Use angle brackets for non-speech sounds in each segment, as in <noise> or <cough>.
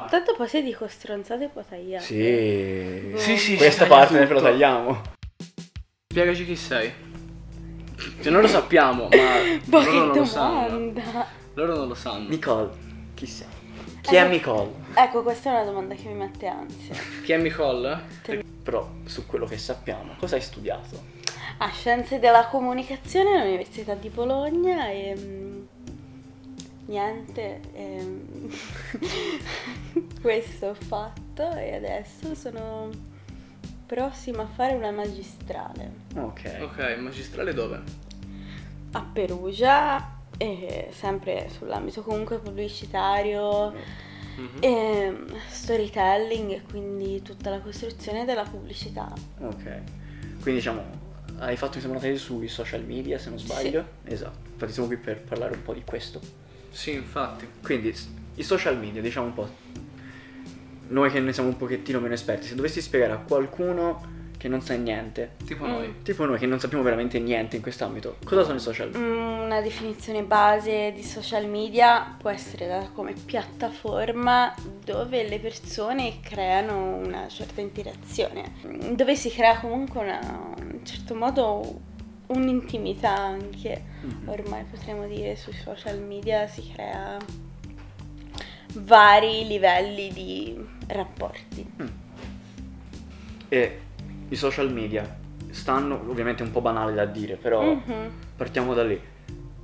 Vai. Tanto poi se dico stronzate può tagliare. Sì. Boh. Sì, sì, Questa parte tutto. lo tagliamo. Spiegaci chi sei. Cioè, noi lo sappiamo, ma <laughs> Boh, loro che non lo sanno. domanda. Loro non lo sanno. Nicole, chi sei? Chi è Eh, Nicole? Ecco, questa è una domanda che mi mette ansia. Chi è Nicole? Però su quello che sappiamo, cosa hai studiato? A Scienze della Comunicazione all'Università di Bologna e... Niente, ehm, <laughs> questo ho fatto e adesso sono prossima a fare una magistrale Ok. Ok, magistrale dove? a Perugia, e sempre sull'ambito comunque pubblicitario, Mhm. e storytelling e quindi tutta la costruzione della pubblicità. Ok. Quindi diciamo, hai fatto mi sembra una tesi sui social media, se non sbaglio? Esatto. Infatti siamo qui per parlare un po' di questo. Sì, infatti. Quindi i social media, diciamo un po'. Noi che ne siamo un pochettino meno esperti, se dovessi spiegare a qualcuno che non sa niente, Tipo Mm. noi. tipo noi che non sappiamo veramente niente in quest'ambito, cosa sono i social media? Mm, Una definizione base di social media può essere data come piattaforma dove le persone creano una certa interazione, mm, dove si crea comunque una, in un certo modo un'intimità anche. Mhm. Ormai potremmo dire sui social media si crea vari livelli di rapporti. Mm. E i social media stanno, ovviamente è un po' banale da dire, però Mhm. partiamo da lì.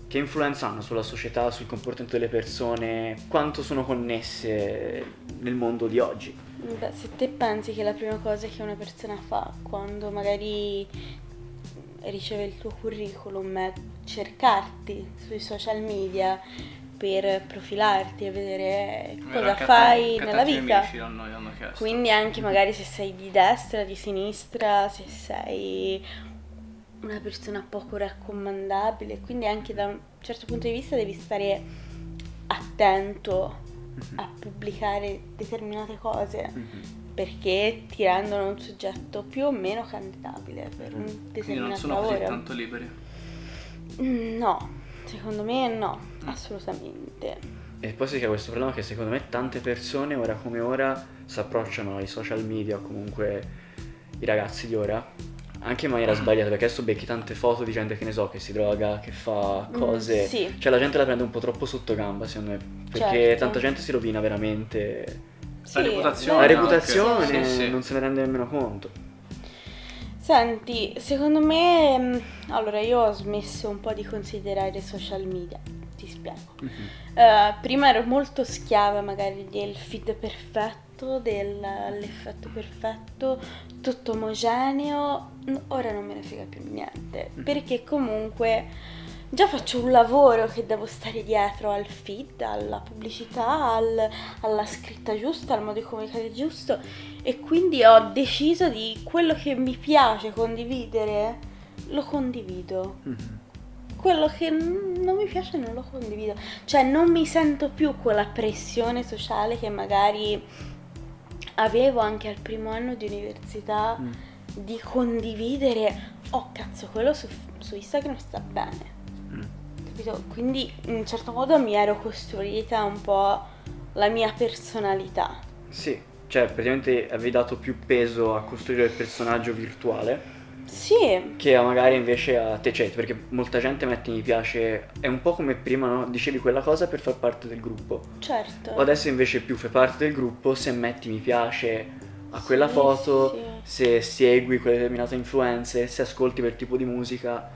Che influenza hanno sulla società, sul comportamento delle persone? Quanto sono connesse nel mondo di oggi? Beh, se te pensi che la prima cosa che una persona fa quando magari riceve il tuo curriculum cercarti sui social media per profilarti e vedere cosa fai nella vita. L'hanno, l'hanno. Quindi anche magari se sei di destra, di sinistra, se sei una persona poco raccomandabile, quindi anche da un certo punto di vista devi stare attento a pubblicare determinate cose perché ti rendono un soggetto più o meno candidabile per un Quindi non determinato sono così tanto liberi. Mm, No, secondo me no, Mm. assolutamente. E poi si crea questo problema che secondo me tante persone, ora come ora, si approcciano ai social media o comunque i ragazzi di ora anche in maniera sbagliata perché adesso becchi tante foto di gente che ne so che si droga, che fa Mm, cose. sì. Cioè la gente la prende un po' troppo sotto gamba secondo me perché Certo. tanta gente si rovina veramente. Sì, reputazione La reputazione Sì, sì. non se ne rende nemmeno conto. Senti, secondo me, mm, allora io ho smesso un po' di considerare social media, ti spiego. Eh, prima ero molto schiava magari del feed perfetto, dell'effetto perfetto, tutto omogeneo, ora non me ne frega più niente, perché comunque già faccio un lavoro che devo stare dietro al feed, alla pubblicità, al- alla scritta giusta, al modo di comunicare giusto e quindi ho deciso di quello che mi piace condividere, lo condivido Mhm. quello che non mi piace non lo condivido. Cioè non mi sento più quella pressione sociale che magari avevo anche al primo anno di università Mm. di condividere, oh cazzo, quello su, su Instagram sta bene. Capito? Quindi in un certo modo mi ero costruita un po' la mia personalità. Sì, cioè praticamente avevi dato più peso a costruire il personaggio virtuale Sì, che a magari invece a te, cioè, perché molta gente mette mi piace, è un po' come prima, no? Dicevi quella cosa per far parte del gruppo. certo. O adesso invece più fai parte del gruppo se metti mi piace a quella Sì, foto, sì. se segui quelle determinate influenze, se ascolti quel tipo di musica,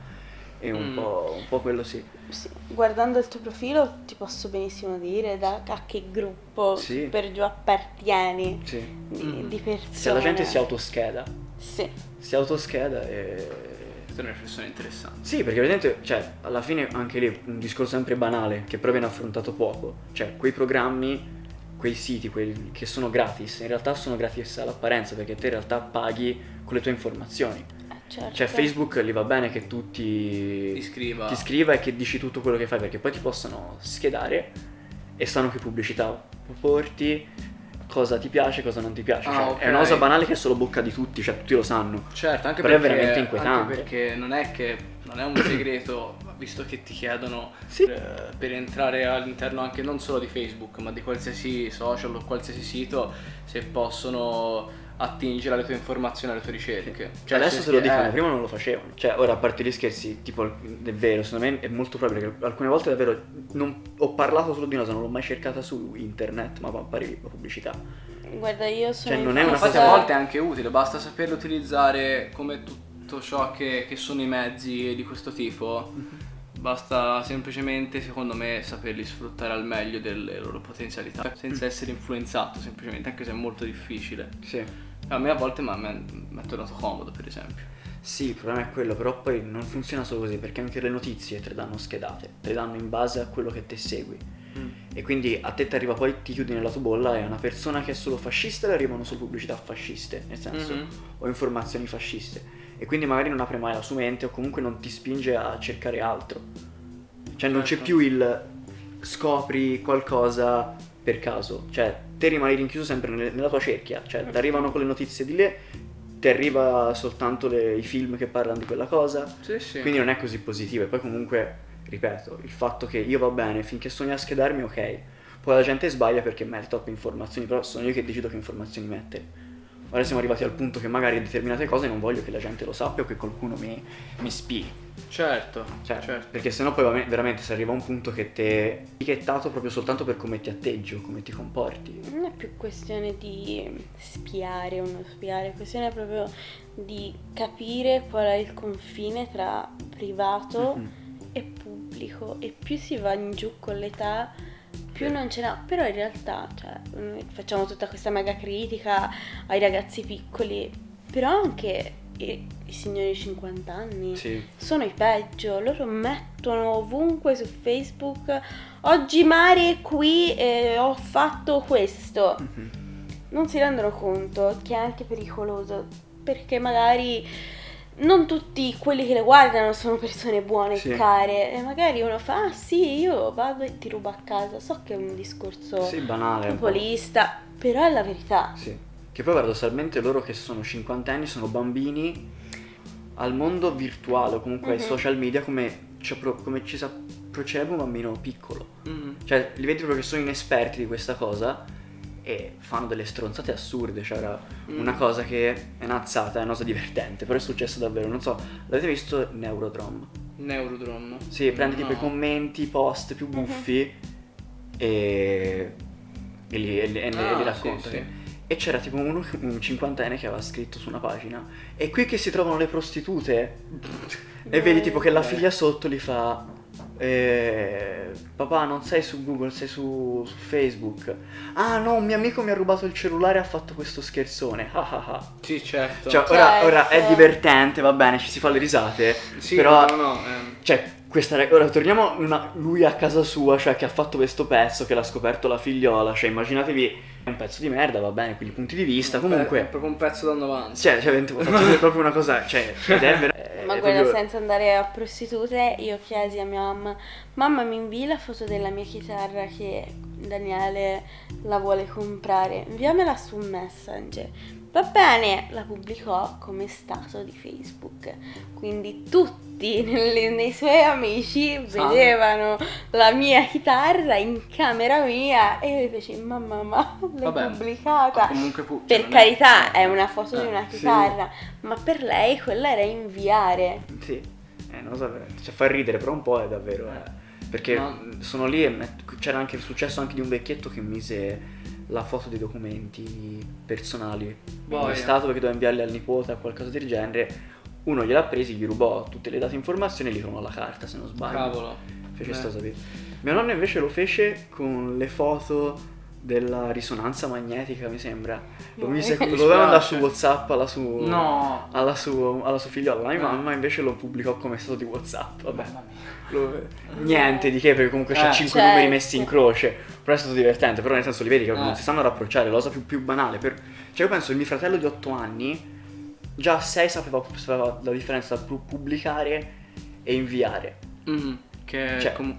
è un, Mm. po', un po' quello sì. Sì, guardando il tuo profilo ti posso benissimo dire da a che gruppo Sì. per giù appartieni sì. di, Mm. di persone. Se la gente si autoscheda, Sì, si autoscheda e... Questa è una riflessione interessante. Sì, perché vedete, cioè, alla fine anche lì un discorso sempre banale, che però viene affrontato poco. Cioè, quei programmi, quei siti, quelli che sono gratis, in realtà sono gratis all'apparenza, perché te in realtà paghi con le tue informazioni. Certo. Cioè, Facebook gli va bene che tu ti, Ti scriva. ti scriva e che dici tutto quello che fai, perché poi ti possono schedare e sanno che pubblicità porti, cosa ti piace, cosa non ti piace. Ah, Cioè, ok. È una cosa banale che è solo bocca di tutti, cioè tutti lo sanno. Certo, anche Però è perché, veramente inquietante. anche perché non è che non è un segreto. visto che ti chiedono Sì. eh, per entrare all'interno anche non solo di Facebook, ma di qualsiasi social o qualsiasi sito, se possono attingere alle tue informazioni, alle tue ricerche. Cioè, adesso se- lo dicono, eh, prima non lo facevano. Cioè, ora a parte gli scherzi, tipo, è vero, secondo me è molto probabile che alcune volte davvero non- ho parlato solo di una cosa, non l'ho mai cercata su internet, ma appariva pubblicità. Guarda, io sono Cioè, non è una Infatti a volte è anche utile, basta saperlo utilizzare come tutto ciò che, che sono i mezzi di questo tipo. Basta semplicemente, secondo me, saperli sfruttare al meglio delle loro potenzialità, senza essere influenzato semplicemente, anche se è molto difficile. Sì. A me a volte ma- mi è mi è tornato comodo, per esempio. Sì, il problema è quello, però poi non funziona solo così, perché anche le notizie te le danno schedate, te le danno in base a quello che te segui. E quindi a te ti arriva poi, ti chiudi nella tua bolla e a una persona che è solo fascista le arrivano solo pubblicità fasciste, nel senso, Mhm. o informazioni fasciste. E quindi magari non apre mai la sua mente o comunque non ti spinge a cercare altro. Cioè non c'è Certo. più il scopri qualcosa per caso, cioè te rimani rinchiuso sempre nel- nella tua cerchia, cioè ti arrivano con le notizie di lì, ti arriva soltanto le- i film che parlano di quella cosa, Sì, sì. quindi non è così positivo. E poi comunque, ripeto, il fatto che io va bene finché sogno a schedarmi, ok. Poi la gente sbaglia perché mette troppe informazioni, però sono io che decido che informazioni mettere. Ora siamo arrivati al punto che magari determinate cose non voglio che la gente lo sappia o che qualcuno mi, mi spii. Certo, Cioè, certo. perché sennò poi veramente si arriva a un punto che ti è etichettato proprio soltanto per come ti atteggi o come ti comporti. Non è più questione di spiare o non spiare, è questione proprio di capire qual è il confine tra privato Mhm. e pubblico e più si va in giù con l'età più non ce n'ha, però in realtà cioè, noi facciamo tutta questa mega critica ai ragazzi piccoli, però anche i, signori 50 anni Sì. sono i peggio, loro mettono ovunque su Facebook oggi Mari è qui e ho fatto questo. Mhm. Non si rendono conto che è anche pericoloso perché magari non tutti quelli che le guardano sono persone buone Sì. e care e magari uno fa ah sì io vado e ti rubo a casa so che è un discorso Sì, banale. un po'. populista però è la verità Sì. Che poi paradossalmente loro che sono 50 anni sono bambini al mondo virtuale o comunque ai Mhm. social media come ci, appro- come ci si approccerebbe un bambino piccolo. Mm. Cioè, li vedi proprio che sono inesperti di questa cosa e fanno delle stronzate assurde. Cioè, era Mm. una cosa che è un'azzata, è una cosa divertente, però è successo davvero. Non so, l'avete visto Neurodrome? Neurodrome. Sì, prende tipo i commenti, i post più buffi e, e li, e li- e Ah, li sì, racconta. sì. E c'era tipo uno, un cinquantenne che aveva scritto su una pagina E qui che si trovano le prostitute E vedi tipo che la figlia sotto li fa eh, Papà non sei su Google, sei su, su Facebook Ah no, un mio amico mi ha rubato il cellulare e ha fatto questo scherzone ah, ah, ah. Sì, certo. Cioè ora, Certo. ora è divertente, va bene, ci si fa le risate sì, Però no, no, ehm, cioè, questa ora torniamo a una- lui a casa sua, cioè che ha fatto questo pezzo, che l'ha scoperto la figliola, cioè immaginatevi è un pezzo di merda, va bene, quegli punti di vista, è comunque proprio un pezzo da 90. cioè, cioè ho fatto proprio una cosa, cioè, ed è ver- <laughs> è Ma guarda, proprio- senza andare a prostitute, io chiesi a mia mamma, mamma mi invii la foto della mia chitarra che Daniele la vuole comprare, inviamela su Messenger. Va bene, la pubblicò come stato di Facebook, quindi tutti <laughs> nelle- nei suoi amici Sanno. vedevano la mia chitarra in camera mia e io feci, mamma ma l'hai Vabbè, pubblicata. Comunque pu- cioè, Per non è- carità, è una foto di Eh, una sì. chitarra, ma per lei quella era inviare. Sì, eh, non lo so, cioè, fa ridere, però un po' è davvero, eh. Perché Ma- sono lì e met- c'era anche il successo anche di un vecchietto che mise la foto dei documenti personali Boia. in stato perché doveva inviarli al nipote o qualcosa del genere. Uno gliel'ha presi, gli rubò tutte le date informazioni e gli trovò la carta, se non sbaglio. Cavolo. Fece sta cosa. Mio nonno invece lo fece con le foto della risonanza magnetica, mi sembra. Lo No, mise, <laughs> mi lo doveva andare su. WhatsApp alla su No. alla, sua, alla sua figliola. La mia Eh. mamma invece lo pubblicò come stato di WhatsApp. Vabbè. Lo- niente di che, perché comunque c'ha Eh. 5 Certo. numeri messi in croce. Però è stato divertente. Però nel senso li vedi che Eh. non si sanno rapprocciare. La cosa più, più banale. Per... Cioè, io penso che mio fratello di 8 anni già a 6 sapeva, sapeva la differenza tra pu- pubblicare e inviare. Mhm, Che Cioè- comu-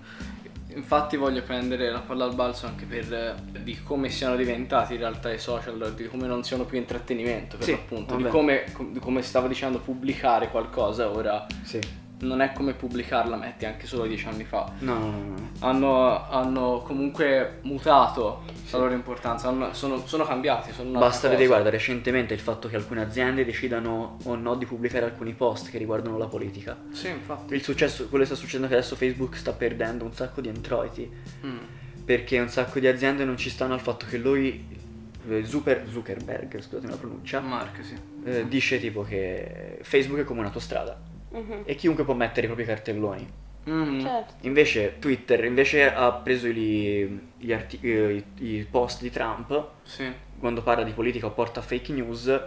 Infatti voglio prendere la palla al balzo anche per eh, di come siano diventati in realtà i social, di come non siano più intrattenimento per Sì, l'appunto, di come, come stavo dicendo pubblicare qualcosa ora Sì. Non è come pubblicarla, metti anche solo dieci anni fa. No, no, no, no. Hanno, hanno comunque mutato la loro importanza, hanno- sono, sono cambiati. Sono Basta vedere, guarda, recentemente il fatto che alcune aziende decidano o no di pubblicare alcuni post che riguardano la politica. Sì, infatti. Il successo, quello che sta succedendo è che adesso Facebook sta perdendo un sacco di introiti Mm. perché un sacco di aziende non ci stanno al fatto che lui, eh, Zucker- Zuckerberg, scusatemi la pronuncia, Mark, sì. eh, dice tipo che Facebook è come un'autostrada Mhm. e chiunque può mettere i propri cartelloni. Mhm. Certo. Invece Twitter invece ha preso gli, gli arti- eh, i, i post di Trump Sì. quando parla di politica o porta fake news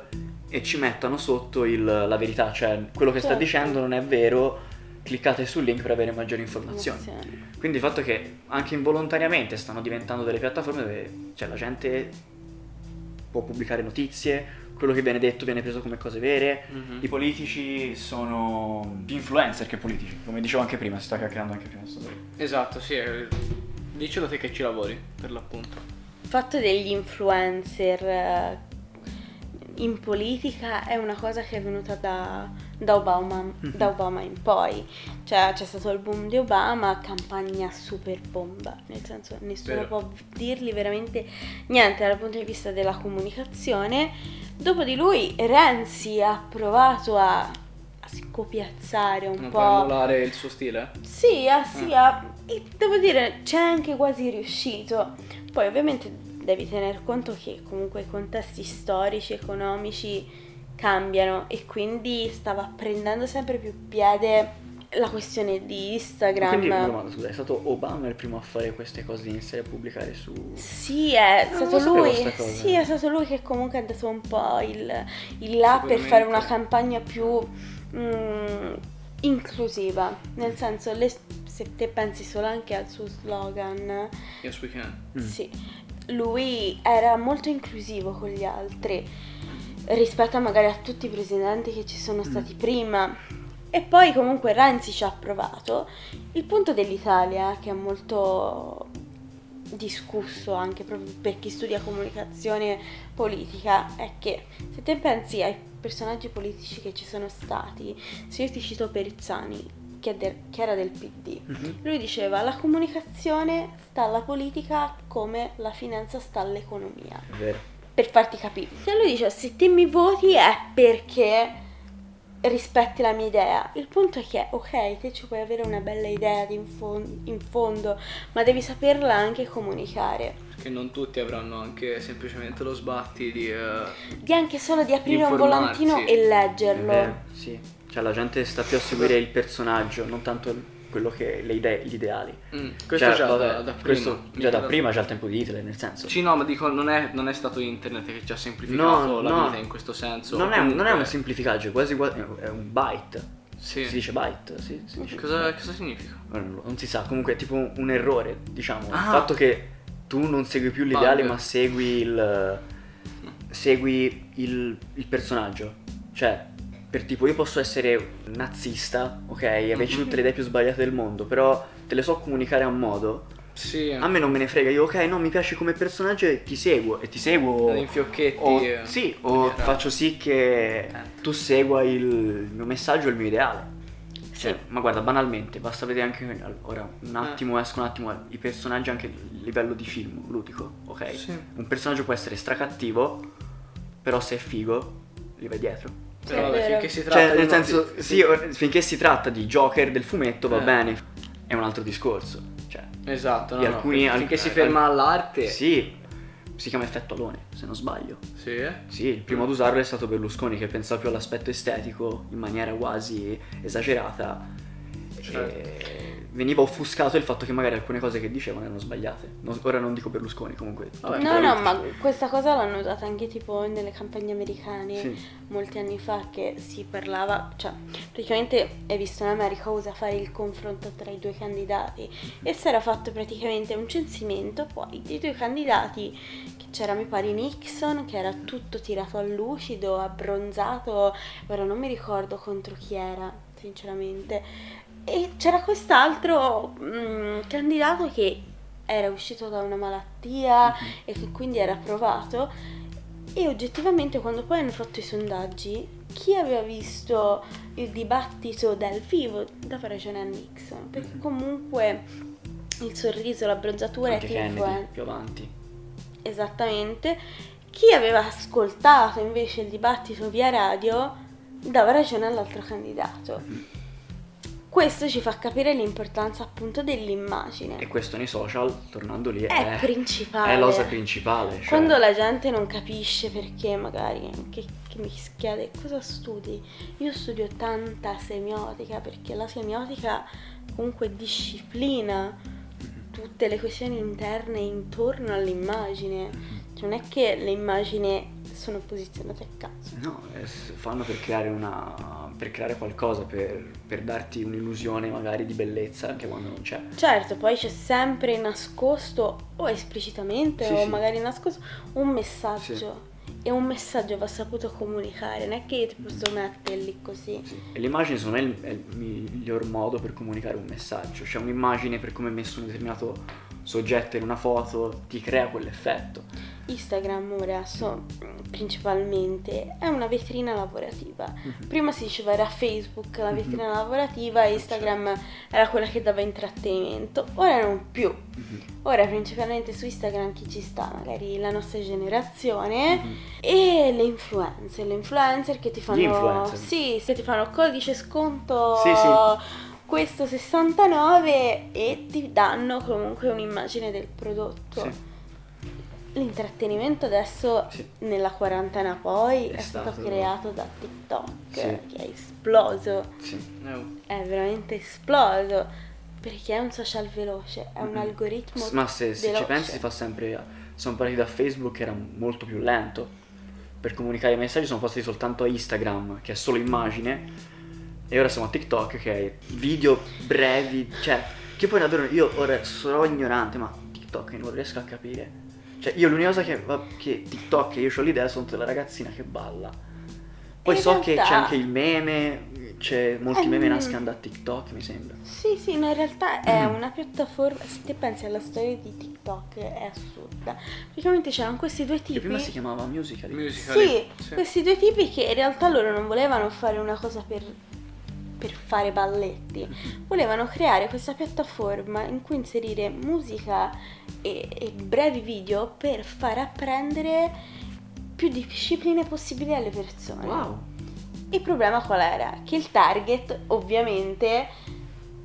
e ci mettono sotto il- la verità, cioè quello che sta Certo. dicendo non è vero, cliccate sul link per avere maggiori informazioni. Emozioni. Quindi il fatto che anche involontariamente stanno diventando delle piattaforme dove cioè, la gente può pubblicare notizie, quello che viene detto viene preso come cose vere. Mhm. I politici sono più influencer che politici, come dicevo anche prima, si sta creando anche prima. Esatto, sì. eh, Dicelo te che ci lavori, per l'appunto. Il fatto degli influencer eh, in politica è una cosa che è venuta da, da Obama, da Obama in poi. Cioè c'è stato il boom di Obama, campagna super bomba, nel senso nessuno Vero. può dirgli veramente niente dal punto di vista della comunicazione. Dopo di lui Renzi ha provato a, a scopiazzare un Non po'. puoi emulare il suo stile? Sì, ah, sì, ah, e devo dire, c'è anche quasi riuscito. Poi ovviamente devi tener conto che comunque i contesti storici, economici cambiano e quindi stava prendendo sempre più piede la questione di Instagram. Quindi una domanda, scusa, è stato Obama il primo a fare queste cose di iniziare a pubblicare su... Sì, è Non stato sapevo lui. Sì, è stato lui che comunque è dato un po' il, il là per fare una campagna più mm, inclusiva. Nel senso, le- se te pensi solo anche al suo slogan, Yes, we can. Mm. sì, lui era molto inclusivo con gli altri rispetto magari a tutti i presidenti che ci sono stati prima. E poi comunque Renzi ci ha provato. Il punto dell'Italia, che è molto discusso anche proprio per chi studia comunicazione politica, è che se te pensi ai personaggi politici che ci sono stati, se io ti cito Perizzani, che, era del PD, Mhm. lui diceva la comunicazione sta alla politica come la finanza sta all'economia. Per farti capire. Se lui dice se te mi voti è perché rispetti la mia idea. Il punto è che, ok, te ci puoi avere una bella idea di in, fon- in fondo, ma devi saperla anche comunicare. Perché non tutti avranno anche semplicemente lo sbatti di... eh, Di anche solo di aprire un informarsi. volantino e leggerlo. vero, sì. Cioè la gente sta più a seguire il personaggio, non tanto il- quello che le idee, gli ideali. mm, questo Cioè, già vabbè, da, da prima. questo già da prima, già al tempo di Hitler, nel senso. Sì, no, ma dico, non è, non è stato internet che ci ha semplificato No, la no. vita in questo senso. non, è un, non è Comunque- un semplificaggio, è quasi, quasi è un byte. Sì. Si dice byte, sì, si dice. Cosa, cosa significa? Non, si sa, comunque è tipo un, un errore, diciamo. Il Ah. fatto che tu non segui più l'ideale, Bug. ma segui il. segui il, il personaggio. Cioè, per tipo, io posso essere nazista, ok, e averci tutte le idee più sbagliate del mondo, però te le so comunicare a un modo. Sì, A me non me ne frega, io ok, no, mi piace come personaggio e ti seguo. E ti seguo. in fiocchetti. O, eh, sì, o maniera- faccio sì che tu segua il, il mio messaggio e il mio ideale. Cioè, Sì. ma guarda, banalmente, basta vedere anche ora un attimo, esco un attimo i personaggi anche a livello di film ludico, ok? Sì. Un personaggio può essere stracattivo, però se è figo, li vai dietro. Però Sì, vabbè, finché si tratta Cioè, di nel senso, sì, o- finché si tratta di Joker del fumetto va Eh. bene, è un altro discorso. Cioè, Esatto, no, di no, alcuni- finché- al- si ferma all'arte. sì, si chiama effetto alone, se non sbaglio. Sì, eh? Sì, il primo ad usarlo è stato Berlusconi che pensava più all'aspetto estetico in maniera quasi esagerata. Certo. E veniva offuscato il fatto che magari alcune cose che dicevano erano sbagliate. Non- ora non dico Berlusconi comunque. Vabbè, No, no, ma questa cosa l'hanno usata anche tipo nelle campagne americane Sì. molti anni fa che si parlava, cioè praticamente hai visto in America usa fare il confronto tra i due candidati e si era fatto praticamente un censimento poi dei due candidati che c'era mi pare Nixon che era tutto tirato a lucido, abbronzato, ora non mi ricordo contro chi era sinceramente e c'era quest'altro mm, candidato che era uscito da una malattia e che quindi era approvato E oggettivamente quando poi hanno fatto i sondaggi, chi aveva visto il dibattito dal vivo dava ragione a Nixon, perché Mhm. comunque il sorriso, la bronzatura Anche ti Kennedy influenza. più avanti. Esattamente. Chi aveva ascoltato invece il dibattito via radio dava ragione all'altro candidato. Questo ci fa capire l'importanza appunto dell'immagine. E questo nei social, tornando lì, È è, principale. è l'osa principale. cioè- Quando la gente non capisce perché magari che, che mi chiede cosa studi, io studio tanta semiotica perché la semiotica comunque disciplina tutte le questioni interne intorno all'immagine. Cioè non è che le immagini sono posizionate a caso. No, eh, fanno per creare una. per creare qualcosa, per, per darti un'illusione magari di bellezza anche quando non c'è. Certo, poi c'è sempre nascosto o esplicitamente Sì, o sì. magari nascosto un messaggio. E un messaggio va saputo comunicare, non è che io ti posso mettere lì così. Sì. E l'immagine secondo me è il, è il miglior modo per comunicare un messaggio. Cioè un'immagine per come è messo un determinato soggetto in una foto ti crea quell'effetto. Instagram ora so- principalmente è una vetrina lavorativa. Prima si diceva era Facebook la vetrina lavorativa, Instagram era quella che dava intrattenimento, ora non più. Ora principalmente su Instagram chi ci sta? Magari la nostra generazione e le influencer, le influencer che ti fanno. Sì, se ti fanno codice sconto Sì, sì. Questo 69 e ti danno comunque un'immagine del prodotto. Sì. L'intrattenimento adesso Sì. nella quarantena poi è, È stato, stato- creato da TikTok Sì. che è esploso, Sì. Eh, è veramente esploso perché è un social veloce, è un Mhm. algoritmo Ma se, se ci pensi si fa sempre. Sono partiti da Facebook che era molto più lento. Per comunicare i messaggi sono passati soltanto a Instagram, che è solo immagine. E ora siamo a TikTok che è video brevi. Cioè, che poi davvero io ora sono ignorante, ma TikTok non riesco a capire. Cioè, io l'unica cosa che, che TikTok, io ho l'idea, sono della ragazzina che balla. Poi In so che realtà- c'è anche il meme, c'è molti Eh, meme mm. nascono da TikTok, mi sembra. Sì, sì, no, in realtà è Mm. una piattaforma, se te pensi alla storia di TikTok è assurda. Praticamente c'erano questi due Che tipi. prima si chiamava Musical.ly. Musical.ly. Sì, questi due tipi che in realtà loro non volevano fare una cosa per, per fare balletti, volevano creare questa piattaforma in cui inserire musica e, e brevi video per far apprendere più discipline possibili alle persone. Wow. Il problema qual era? Che il target ovviamente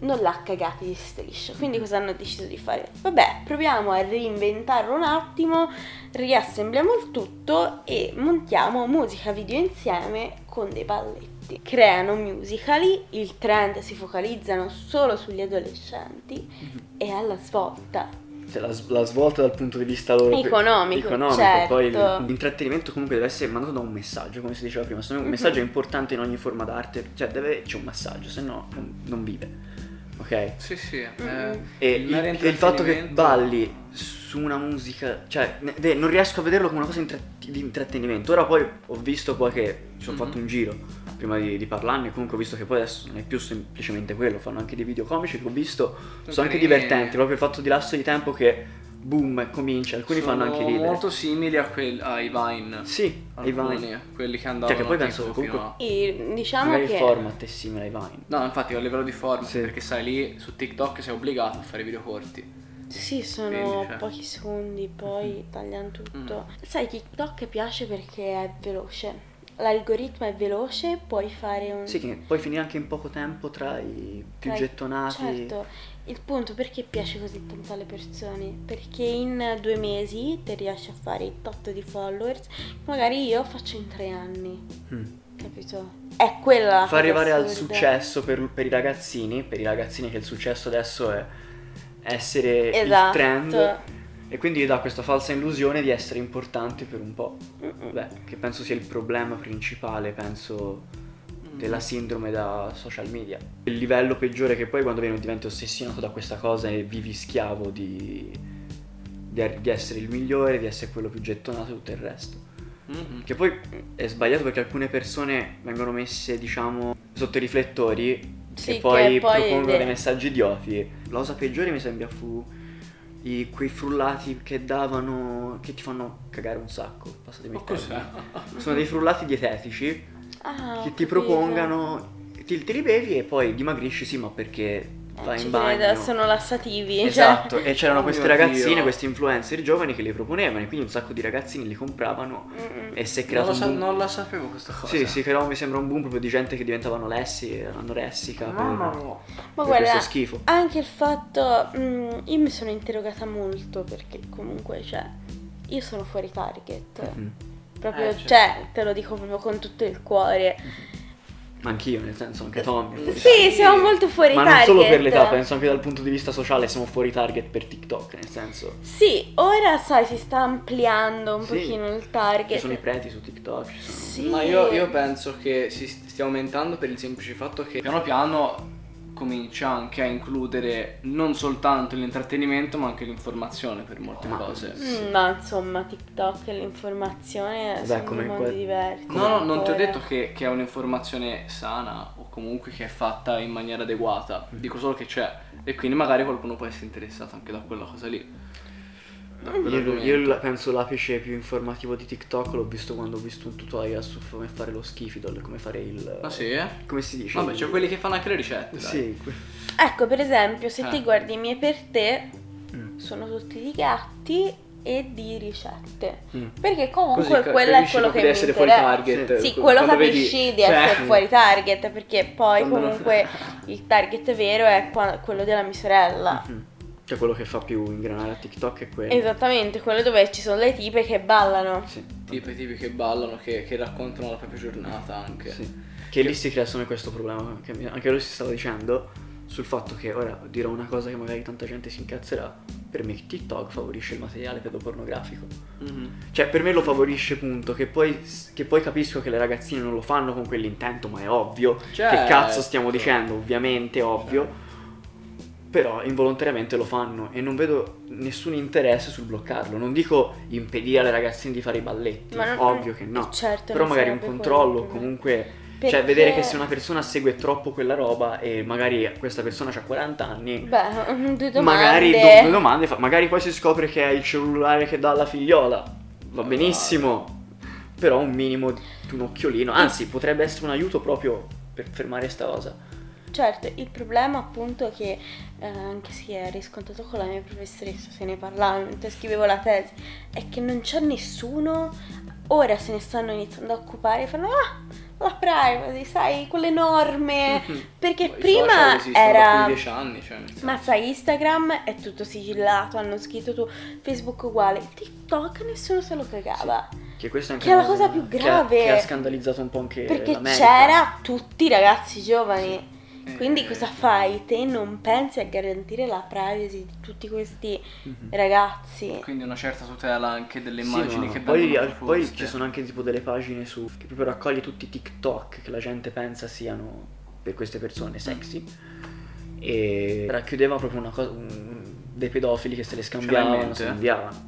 non l'ha cagati di striscio. Quindi cosa hanno deciso di fare? Vabbè, proviamo a reinventarlo un attimo, riassembliamo il tutto e montiamo musica video insieme con dei balletti. Creano musicali, il trend si focalizzano solo sugli adolescenti e alla svolta. Cioè, la, la svolta dal punto di vista loro Economico, economico certo. poi l'intrattenimento comunque deve essere mandato da un messaggio come si diceva prima se no un Mhm. messaggio è importante in ogni forma d'arte cioè deve c'è un messaggio se no non, non vive ok Sì, sì. eh, e il il, fatto che balli su una musica cioè ne- non riesco a vederlo come una cosa di intrattenimento ora poi ho visto poi che ci sono Mhm. fatto un giro prima di, di parlarne comunque ho visto che poi adesso non è più semplicemente quello fanno anche dei video comici che ho visto sono anche carini. divertenti proprio il fatto di lasso di tempo che boom e comincia alcuni sono fanno anche ridere molto simili a quel- ai Vine. sì ai Vine quelli che andavano Cioè, che poi tipo penso che fino comunque- a- E diciamo che il format è simile ai Vine No, infatti a livello di format, Sì. perché sai lì su TikTok sei obbligato a fare video corti. Sì, sono Quindi, cioè. pochi secondi, poi tagliano tutto. Sai, TikTok piace perché è veloce. L'algoritmo è veloce, puoi fare un... sì che puoi finire anche in poco tempo tra i più tra gettonati Certo, il punto perché piace così tanto alle persone? Perché in due mesi ti riesci a fare il tot di followers, magari io faccio in tre anni, Mm. capito? È quella la fa arrivare al assurda. successo per, per i ragazzini, per i ragazzini che il successo adesso è essere Esatto. il trend e quindi gli dà questa falsa illusione di essere importanti per un po'. Beh, che penso sia il problema principale, penso, della sindrome da social media. Il livello peggiore che poi quando vieni diventi ossessionato da questa cosa e vivi schiavo di, di, di essere il migliore, di essere quello più gettonato e tutto il resto. Mhm. Che poi è sbagliato perché alcune persone vengono messe, diciamo, sotto i riflettori Sì, e poi, poi propongono dei messaggi idioti. La cosa peggiore mi sembra fu i- quei frullati che davano, che ti fanno cagare un sacco, passatemi il Ma cos'è? Sono dei frullati dietetici Ah, che ti capito. propongano, ti, te li bevi e poi dimagrisci, sì, ma perché Eh, ci in bagno. sono lassativi. cioè- Esatto, e c'erano Oh queste ragazzine, Dio. questi influencer giovani che li proponevano e quindi un sacco di ragazzini li compravano Mm-mm. e si è Non, creato lo un sa- boom. non la sapevo questa cosa. Sì, si creò mi sembra un boom proprio di gente che diventavano lessi, anoressica. per- Mamma mia. Ma per guarda, questo schifo. anche il fatto, mm, io mi sono interrogata molto perché comunque, cioè, io sono fuori target. Mm. Proprio, Eh, certo. cioè, te lo dico proprio con tutto il cuore. Ma anch'io, nel senso, anche Tommy. Sì, target. siamo molto fuori Ma target. non solo per l'età, penso anche dal punto di vista sociale siamo fuori target per TikTok, nel senso. Sì, ora sai, si sta ampliando un Sì. pochino il target. Ci sono i preti su TikTok, ci sono. Sì. Ma io, io penso che si stia aumentando per il semplice fatto che piano piano comincia anche a includere non soltanto l'intrattenimento ma anche l'informazione per molte Ma- cose. Mm, Ma insomma, TikTok e l'informazione Vabbè, sono mondi quel- diversi. No, no, non ti ho detto che, che è un'informazione sana o comunque che è fatta in maniera adeguata, dico solo che c'è e quindi magari qualcuno può essere interessato anche da quella cosa lì. Io, io la- penso l'apice più informativo di TikTok l'ho visto quando ho visto un tutorial su come fare lo schifidol, come fare il. Ah sì? eh? Come si dice? Vabbè, c'è quelli che fanno anche le ricette. Sì, que- Ecco, per esempio, se Eh. ti guardi i miei per te, Mm. sono tutti di gatti e di ricette. Mm. Perché comunque Così quello è capisci quello che di mi essere fuori target. Sì, Qu- quello quando vedi- capisci di cioè- essere fuori target, perché poi Quando- comunque il target vero è quello della mia sorella. Mm. Cioè quello che fa più ingranare a TikTok è quello. Esattamente, quello dove ci sono le tipe che ballano. Sì. Tipi, tipi che ballano, che, che raccontano la propria giornata anche. Sì. Che lì si crea me questo problema, che anche lui si stava dicendo, sul fatto che ora dirò una cosa che magari tanta gente si incazzerà, per me TikTok favorisce il materiale pedopornografico. Mhm. Cioè per me lo favorisce punto, che poi, che poi capisco che le ragazzine non lo fanno con quell'intento, ma è ovvio. Certo. Che cazzo stiamo dicendo? Ovviamente, ovvio. Però involontariamente lo fanno e non vedo nessun interesse sul bloccarlo. Non dico impedire alle ragazzine di fare i balletti, Ma non- ovvio che no. certo, Però magari un controllo, quello comunque... Perché- Cioè vedere che se una persona segue troppo quella roba e magari questa persona ha 40 anni, Beh, due domande. magari do- due domande, fa- magari poi si scopre che è il cellulare che dà alla figliola, va benissimo, però un minimo di un occhiolino, anzi potrebbe essere un aiuto proprio per fermare sta cosa. Certo, il problema appunto che eh, anche si è riscontrato con la mia professoressa, se ne parlava mentre scrivevo la tesi, è che non c'è nessuno, ora se ne stanno iniziando a occupare, fanno ah, la privacy, sai, quelle norme, <laughs> perché I social prima più era... dieci anni, cioè, Ma sai, Instagram è tutto sigillato, hanno scritto tu, Facebook uguale, TikTok nessuno se lo cagava. Che, questa è anche Che è la cosa più che ha- grave. Che ha, scandalizzato un po' anche Perché l'America. c'era tutti i ragazzi giovani. Sì. Quindi cosa fai? Te non pensi a garantire la privacy di tutti questi Mhm. ragazzi? Quindi una certa tutela anche delle Sì, immagini ma che poi, vengono poi ci sono anche tipo delle pagine su che proprio raccoglie tutti i TikTok che la gente pensa siano per queste persone sexy e racchiudeva proprio una cosa un- dei pedofili che se le scambiavano, se inviavano.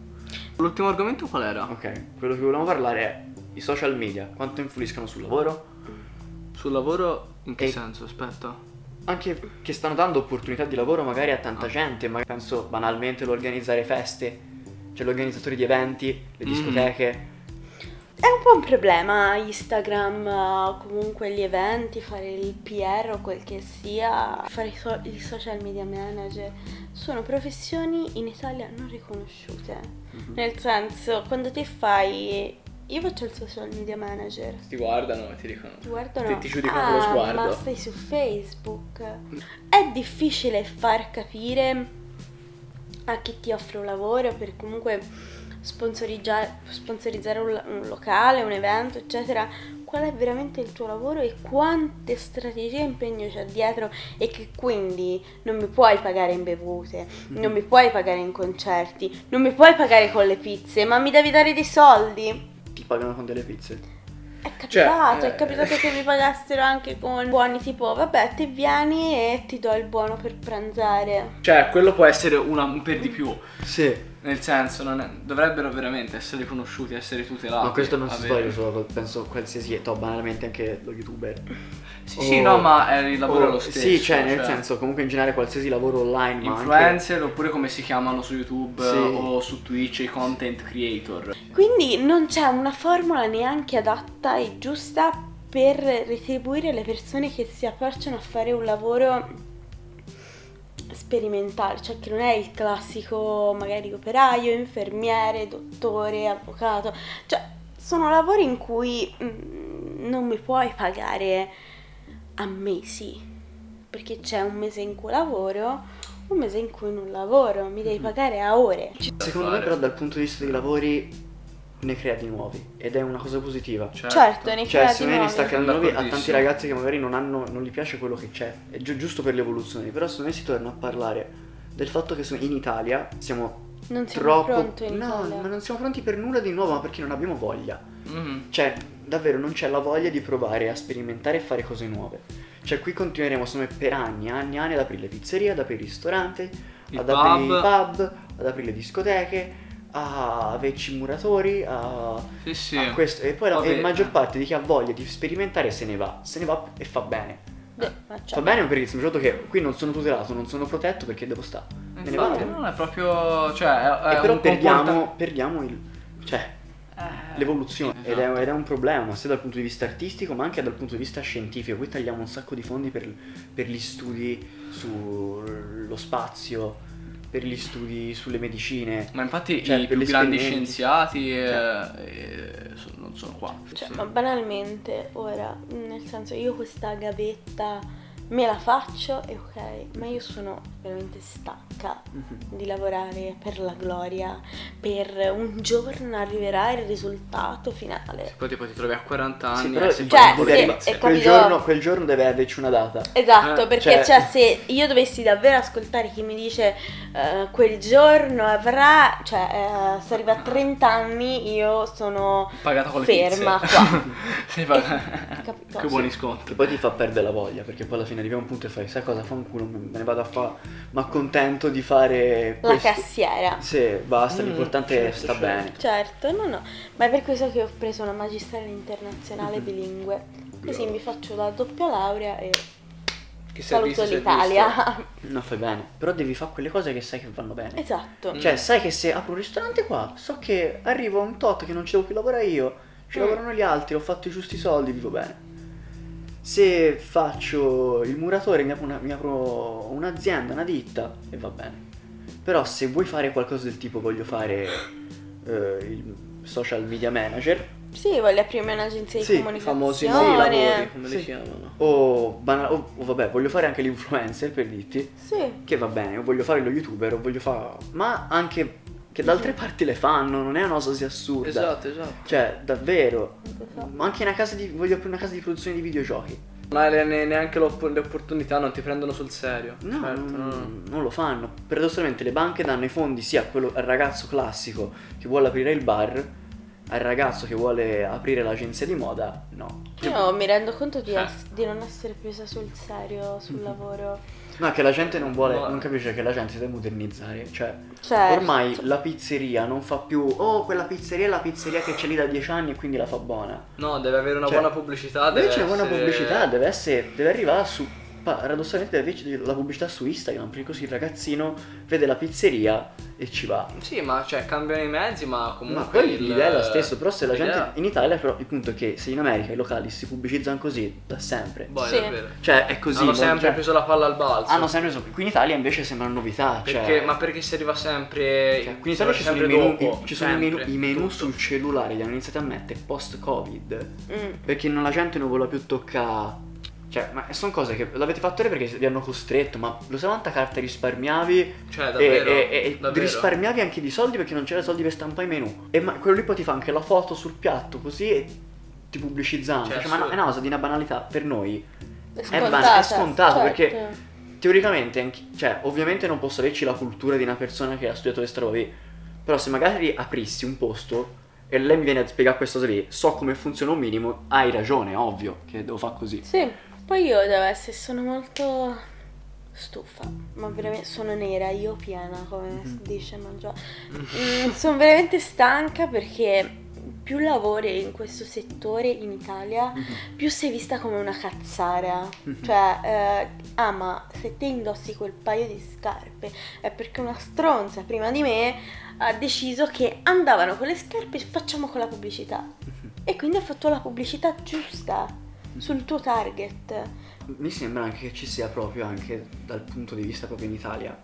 L'ultimo argomento qual era? Ok, quello che volevamo parlare è i social media, quanto influiscono sul lavoro, Sul lavoro in che E- senso? Aspetta. Anche che stanno dando opportunità di lavoro magari a tanta Ah. gente, ma penso banalmente l'organizzare feste, cioè gli organizzatori di eventi, le Mm. discoteche. È un po' un problema Instagram, comunque gli eventi, fare il PR o quel che sia, fare i so- il social media manager. Sono professioni in Italia non riconosciute. Mhm. Nel senso, quando ti fai... Io faccio il social media manager. Ti guardano e ti dicono. Ti guardano. Ti, ti giudicano ah, con lo sguardo. Ma stai su Facebook. È difficile far capire a chi ti offre un lavoro per comunque sponsorizza- sponsorizzare un, un locale, un evento, eccetera. Qual è veramente il tuo lavoro e quante strategie e impegno c'è dietro e che quindi non mi puoi pagare in bevute, non mi puoi pagare in concerti, non mi puoi pagare con le pizze, ma mi devi dare dei soldi. Ti pagano con delle pizze. È capitato, Cioè, è capitato che mi pagassero anche con buoni tipo, vabbè, ti vieni e ti do il buono per pranzare. Cioè, quello può essere una, un per di più. Sì. Nel senso, non è- dovrebbero veramente essere conosciuti, essere tutelati. Ma questo non si sbaglia solo, penso qualsiasi, to, banalmente anche lo youtuber. Sì, O- sì, no, ma è il lavoro o- lo stesso. Sì, cioè, nel senso, comunque in generale qualsiasi lavoro online, ma anche... Influencer oppure come si chiamano su YouTube Sì. o su Twitch i content creator. Quindi non c'è una formula neanche adatta e giusta per retribuire le persone che si approcciano a fare un lavoro sperimentale, cioè che non è il classico magari operaio, infermiere, dottore, avvocato, cioè sono lavori in cui mm, non mi puoi pagare a mesi, perché c'è un mese in cui lavoro, un mese in cui non lavoro, mi devi pagare a ore. Secondo me però dal punto di vista dei lavori ne crea di nuovi ed è una cosa positiva. Certo, ne Cioè, crea secondo di me ne nuovi. sta creando nuovi a tanti ragazzi che magari non hanno, non gli piace quello che c'è. È giu- giusto per le evoluzioni. Però secondo me si torna a parlare del fatto che in Italia siamo Non siamo troppo. pronti in no, Italia. ma non siamo pronti per nulla di nuovo, ma perché non abbiamo voglia. Mhm. Cioè, davvero non c'è la voglia di provare a sperimentare e fare cose nuove. Cioè, qui continueremo, secondo me, per anni, anni, anni ad aprire le pizzerie, ad aprire i ristoranti, I ad pub. aprire i pub, ad aprire le discoteche, a averci i muratori, a, Sì, sì. a questo. E poi la e maggior eh. parte di chi ha voglia di sperimentare se ne va, se ne va e fa bene. Beh, Fa bene perché il fatto che qui non sono tutelato, non sono protetto perché devo stare. Me ne Infatti, vado. non è proprio. Cioè, è, è E però un perdiamo, comporta- perdiamo il. cioè, Eh, l'evoluzione sì, ed, è, esatto. ed è un problema sia dal punto di vista artistico ma anche dal punto di vista scientifico qui tagliamo un sacco di fondi per, per gli studi sullo spazio per gli studi sulle medicine Ma infatti Cioè, i più grandi scienziati eh, Cioè. eh, sono- non sono qua. cioè, Sì. ma banalmente ora, nel senso io questa gavetta me la faccio e ok, ma io sono veramente stanca Mhm. di lavorare per la gloria, per un giorno arriverà il risultato finale. Poi tipo ti trovi a 40 Sì, anni però e Cioè, sì, di deve- polizia. e quel, capito? giorno, quel giorno deve averci una data Esatto, Eh, perché cioè- cioè, se io dovessi davvero ascoltare chi mi dice eh, quel giorno avrà, cioè eh, se arriva a 30 anni io sono Pagata con le ferma pizze. qua. <laughs> Sì, va- capito? che buoni sconti. poi ti fa perdere la voglia perché poi alla fine arriva un punto e fai sai cosa fa un culo me ne vado a fare ma contento di fare La questo cassiera. sì basta Mm, l'importante è certo, sta certo. bene Certo, no, no, ma è per questo che ho preso una magistrale internazionale Mhm. bilingue. Così mi faccio la doppia laurea e Che saluto l'Italia. <laughs> No, fai bene. Però devi fare quelle cose che sai che vanno bene. esatto. Mm. Cioè, sai che se apro un ristorante qua, so che arrivo a un tot che non ci devo più lavorare io, ci Mm. lavorano gli altri, ho fatto i giusti soldi, vivo bene. Se faccio il muratore, mi apro, una- mi apro un'azienda, una ditta e va bene. Però se vuoi fare qualcosa del tipo, voglio fare eh, il social media manager Sì, voglio aprire un'agenzia di Sì, I famosi comunicazione. lavori, come Sì. li chiamano? o, bana- o- o vabbè, voglio fare anche l'influencer per dirti. Sì, che va bene, o voglio fare lo youtuber, o voglio fare... Ma anche che da altre parti le fanno, non è una cosa così assurda. Esatto, esatto. Cioè, davvero. Esatto. Ma anche una casa di... voglio aprire una casa di produzione di videogiochi. Non hai ne- neanche le opportunità, non ti prendono sul serio. No, certo, non, no. non lo fanno. Paradossalmente le banche danno i fondi sia a quello, al ragazzo classico che vuole aprire il bar, al ragazzo che vuole aprire l'agenzia di moda, no. io mi rendo conto di, Eh. ess- di non essere presa sul serio sul Mhm. lavoro. No, che la gente non vuole, No. non capisce che la gente si deve modernizzare. Cioè, Certo. ormai la pizzeria non fa più, oh, quella pizzeria è la pizzeria che c'è lì da dieci anni e quindi la fa buona. No, deve avere una Cioè, buona pubblicità. Deve Invece una buona essere- pubblicità deve essere, deve arrivare su, paradossalmente avere la pubblicità su Instagram, perché così il ragazzino vede la pizzeria e ci va. Sì, ma cioè cambiano i mezzi, ma comunque. Ma poi il- l'idea è la stessa, però se la l'idea- gente in Italia però il punto è che se in America i locali si pubblicizzano così da sempre. Boh, è Sì. davvero. Cioè è così. Hanno no? sempre Cioè, preso la palla al balzo. hanno sempre preso. Qui in Italia invece sembra una novità. Perché, cioè, ma perché si arriva sempre. cioè, qui in Italia ci sono, i sempre menu, dopo, i- ci sono i menu, sempre, i menu sul cellulare li hanno iniziato a mettere post-Covid. Mm. Perché non- la gente non vuole più toccare. Cioè, ma sono cose che l'avete fatto perché vi hanno costretto, ma lo sai quanta carta risparmiavi? Cioè, E, davvero. e- e davvero. risparmiavi anche di soldi perché non c'era soldi per stampare i menu. E ma quello lì poi ti fa anche la foto sul piatto così e ti pubblicizza anche. Cioè, Cioè, ma è una cosa di una banalità per noi. È ban- scontata, è scontato, certo. perché- Teoricamente, anche- cioè, ovviamente non posso averci la cultura di una persona che ha studiato queste robe. lì, Però se magari aprissi un posto e lei mi viene a spiegare questa cosa lì, so come funziona un minimo, hai ragione, ovvio che devo fare così. Sì, poi io devo essere, sono molto stufa, ma veramente sono nera, io piena, come si Mhm. dice, ma già. Mm, sono veramente stanca perché più lavori in questo settore in Italia, più sei vista come una cazzara. Mhm. Cioè, eh, ah, ma se te indossi quel paio di scarpe è perché una stronza prima di me ha deciso che andavano con le scarpe e facciamo con la pubblicità. E quindi ha fatto la pubblicità giusta sul tuo target. Mi sembra anche che ci sia proprio anche dal punto di vista proprio in Italia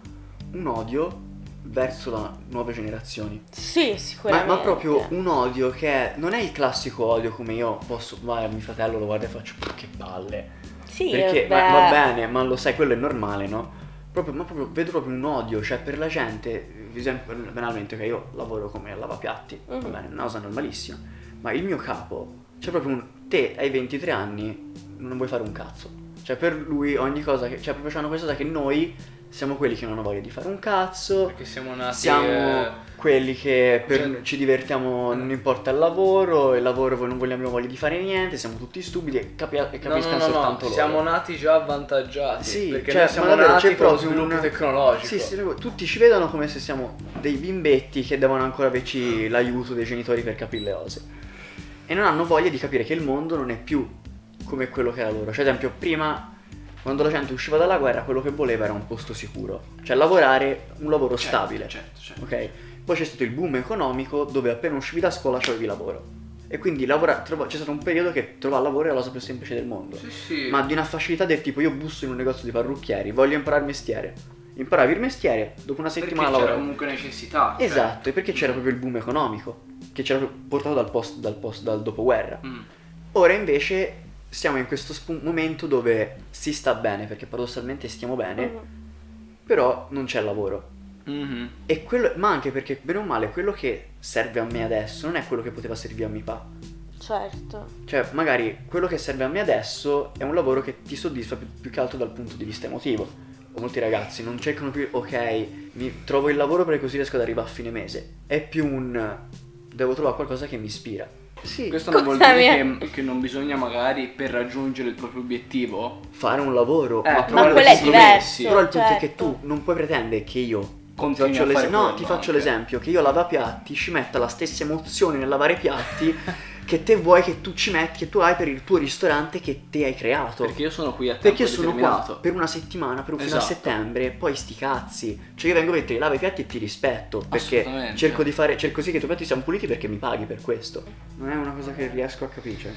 un odio verso le nuove generazioni. Sì, Ma, sicuramente. ma proprio un odio che non è il classico odio come io posso, vai a mio fratello lo guardo e faccio che palle. Sì, Perché beh, va, va bene, ma lo sai, quello è normale, no? Proprio, ma proprio vedo proprio un odio, cioè per la gente, esempio, banalmente, che io lavoro come lavapiatti, va Mhm. bene, una cosa normalissima, ma il mio capo, c'è proprio un, te hai 23 anni, non vuoi fare un cazzo. Cioè per lui ogni cosa che, cioè proprio c'hanno questa cosa che noi siamo quelli che non hanno voglia di fare un cazzo, Perché siamo nati... siamo eh, quelli che per- cioè- ci divertiamo, non importa il lavoro, il lavoro non vogliamo voglia di fare niente, siamo tutti stupidi e, capi- e No, no, capiscono no, soltanto no, loro. siamo nati già avvantaggiati. Sì, perché cioè, noi siamo davvero nati c'è proprio sviluppo un- tecnologico. Sì, sì, tutti ci vedono come se siamo dei bimbetti che devono ancora averci l'aiuto dei genitori per capire le cose. E non hanno voglia di capire che il mondo non è più come quello che era loro. Cioè, ad esempio, prima, quando la gente usciva dalla guerra, quello che voleva era un posto sicuro. Cioè, lavorare un lavoro Certo, stabile. Certo, certo. Ok? Poi c'è stato il boom economico dove appena uscivi da scuola c'avevi lavoro. E quindi lavora- trova- c'è stato un periodo che trovare lavoro è la cosa più semplice del mondo. Sì, sì. Ma di una facilità del tipo io busso in un negozio di parrucchieri, voglio imparare il mestiere. Imparavi il mestiere, dopo una perché settimana c'era lavoravi. comunque necessità. cioè. Esatto, e perché c'era proprio il boom economico, che c'era proprio portato dal post, dal post, dal dopoguerra. Mm. Ora invece siamo in questo spu- momento dove si sta bene, perché paradossalmente stiamo bene, Mhm. però non c'è lavoro. Mhm. E quello, ma anche perché, bene o male, quello che serve a me adesso non è quello che poteva servire a mio papà. Certo. Cioè, magari quello che serve a me adesso è un lavoro che ti soddisfa più, più che altro dal punto di vista emotivo. Molti ragazzi non cercano più, ok, mi trovo il lavoro perché così riesco ad arrivare a fine mese. È più un devo trovare qualcosa che mi ispira. Sì, Questo non vuol dire che, che non bisogna magari per raggiungere il proprio obiettivo fare un lavoro, Eh, ma, ma trovare quello è diverso, Però il punto è che certo. tu non puoi pretendere che io ti Continui faccio a l'es- no, ti faccio anche. l'esempio che io lavapiatti ci metta la stessa emozione nel lavare piatti <laughs> che te vuoi che tu ci metti, che tu hai per il tuo ristorante che te hai creato. perché io sono qui a tempo Perché io sono qua per una settimana, per fino a Esatto. settembre, poi sti cazzi. Cioè io vengo a mettere, lavo i piatti e ti rispetto. Perché cerco di fare, cerco sì che i tuoi piatti siano puliti perché mi paghi per questo. Non è una cosa che riesco a capire. Cioè.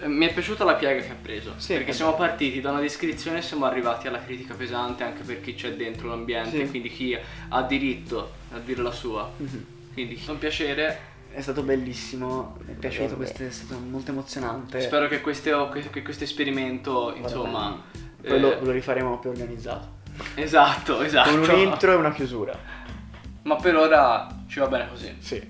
Eh, Mi è piaciuta la piega che ha preso. Sì, perché è siamo partiti da una descrizione e siamo arrivati alla critica pesante anche per chi c'è dentro l'ambiente, Sì. quindi chi ha diritto a dire la sua. Mhm. Quindi è un piacere. È stato bellissimo, mi è piaciuto, questo è stato molto emozionante. Spero che, questo- che- questo esperimento, insomma. Poi lo, eh, lo rifaremo più organizzato. Esatto, esatto. Con un intro e una chiusura. Ma per ora ci va bene così. Sì.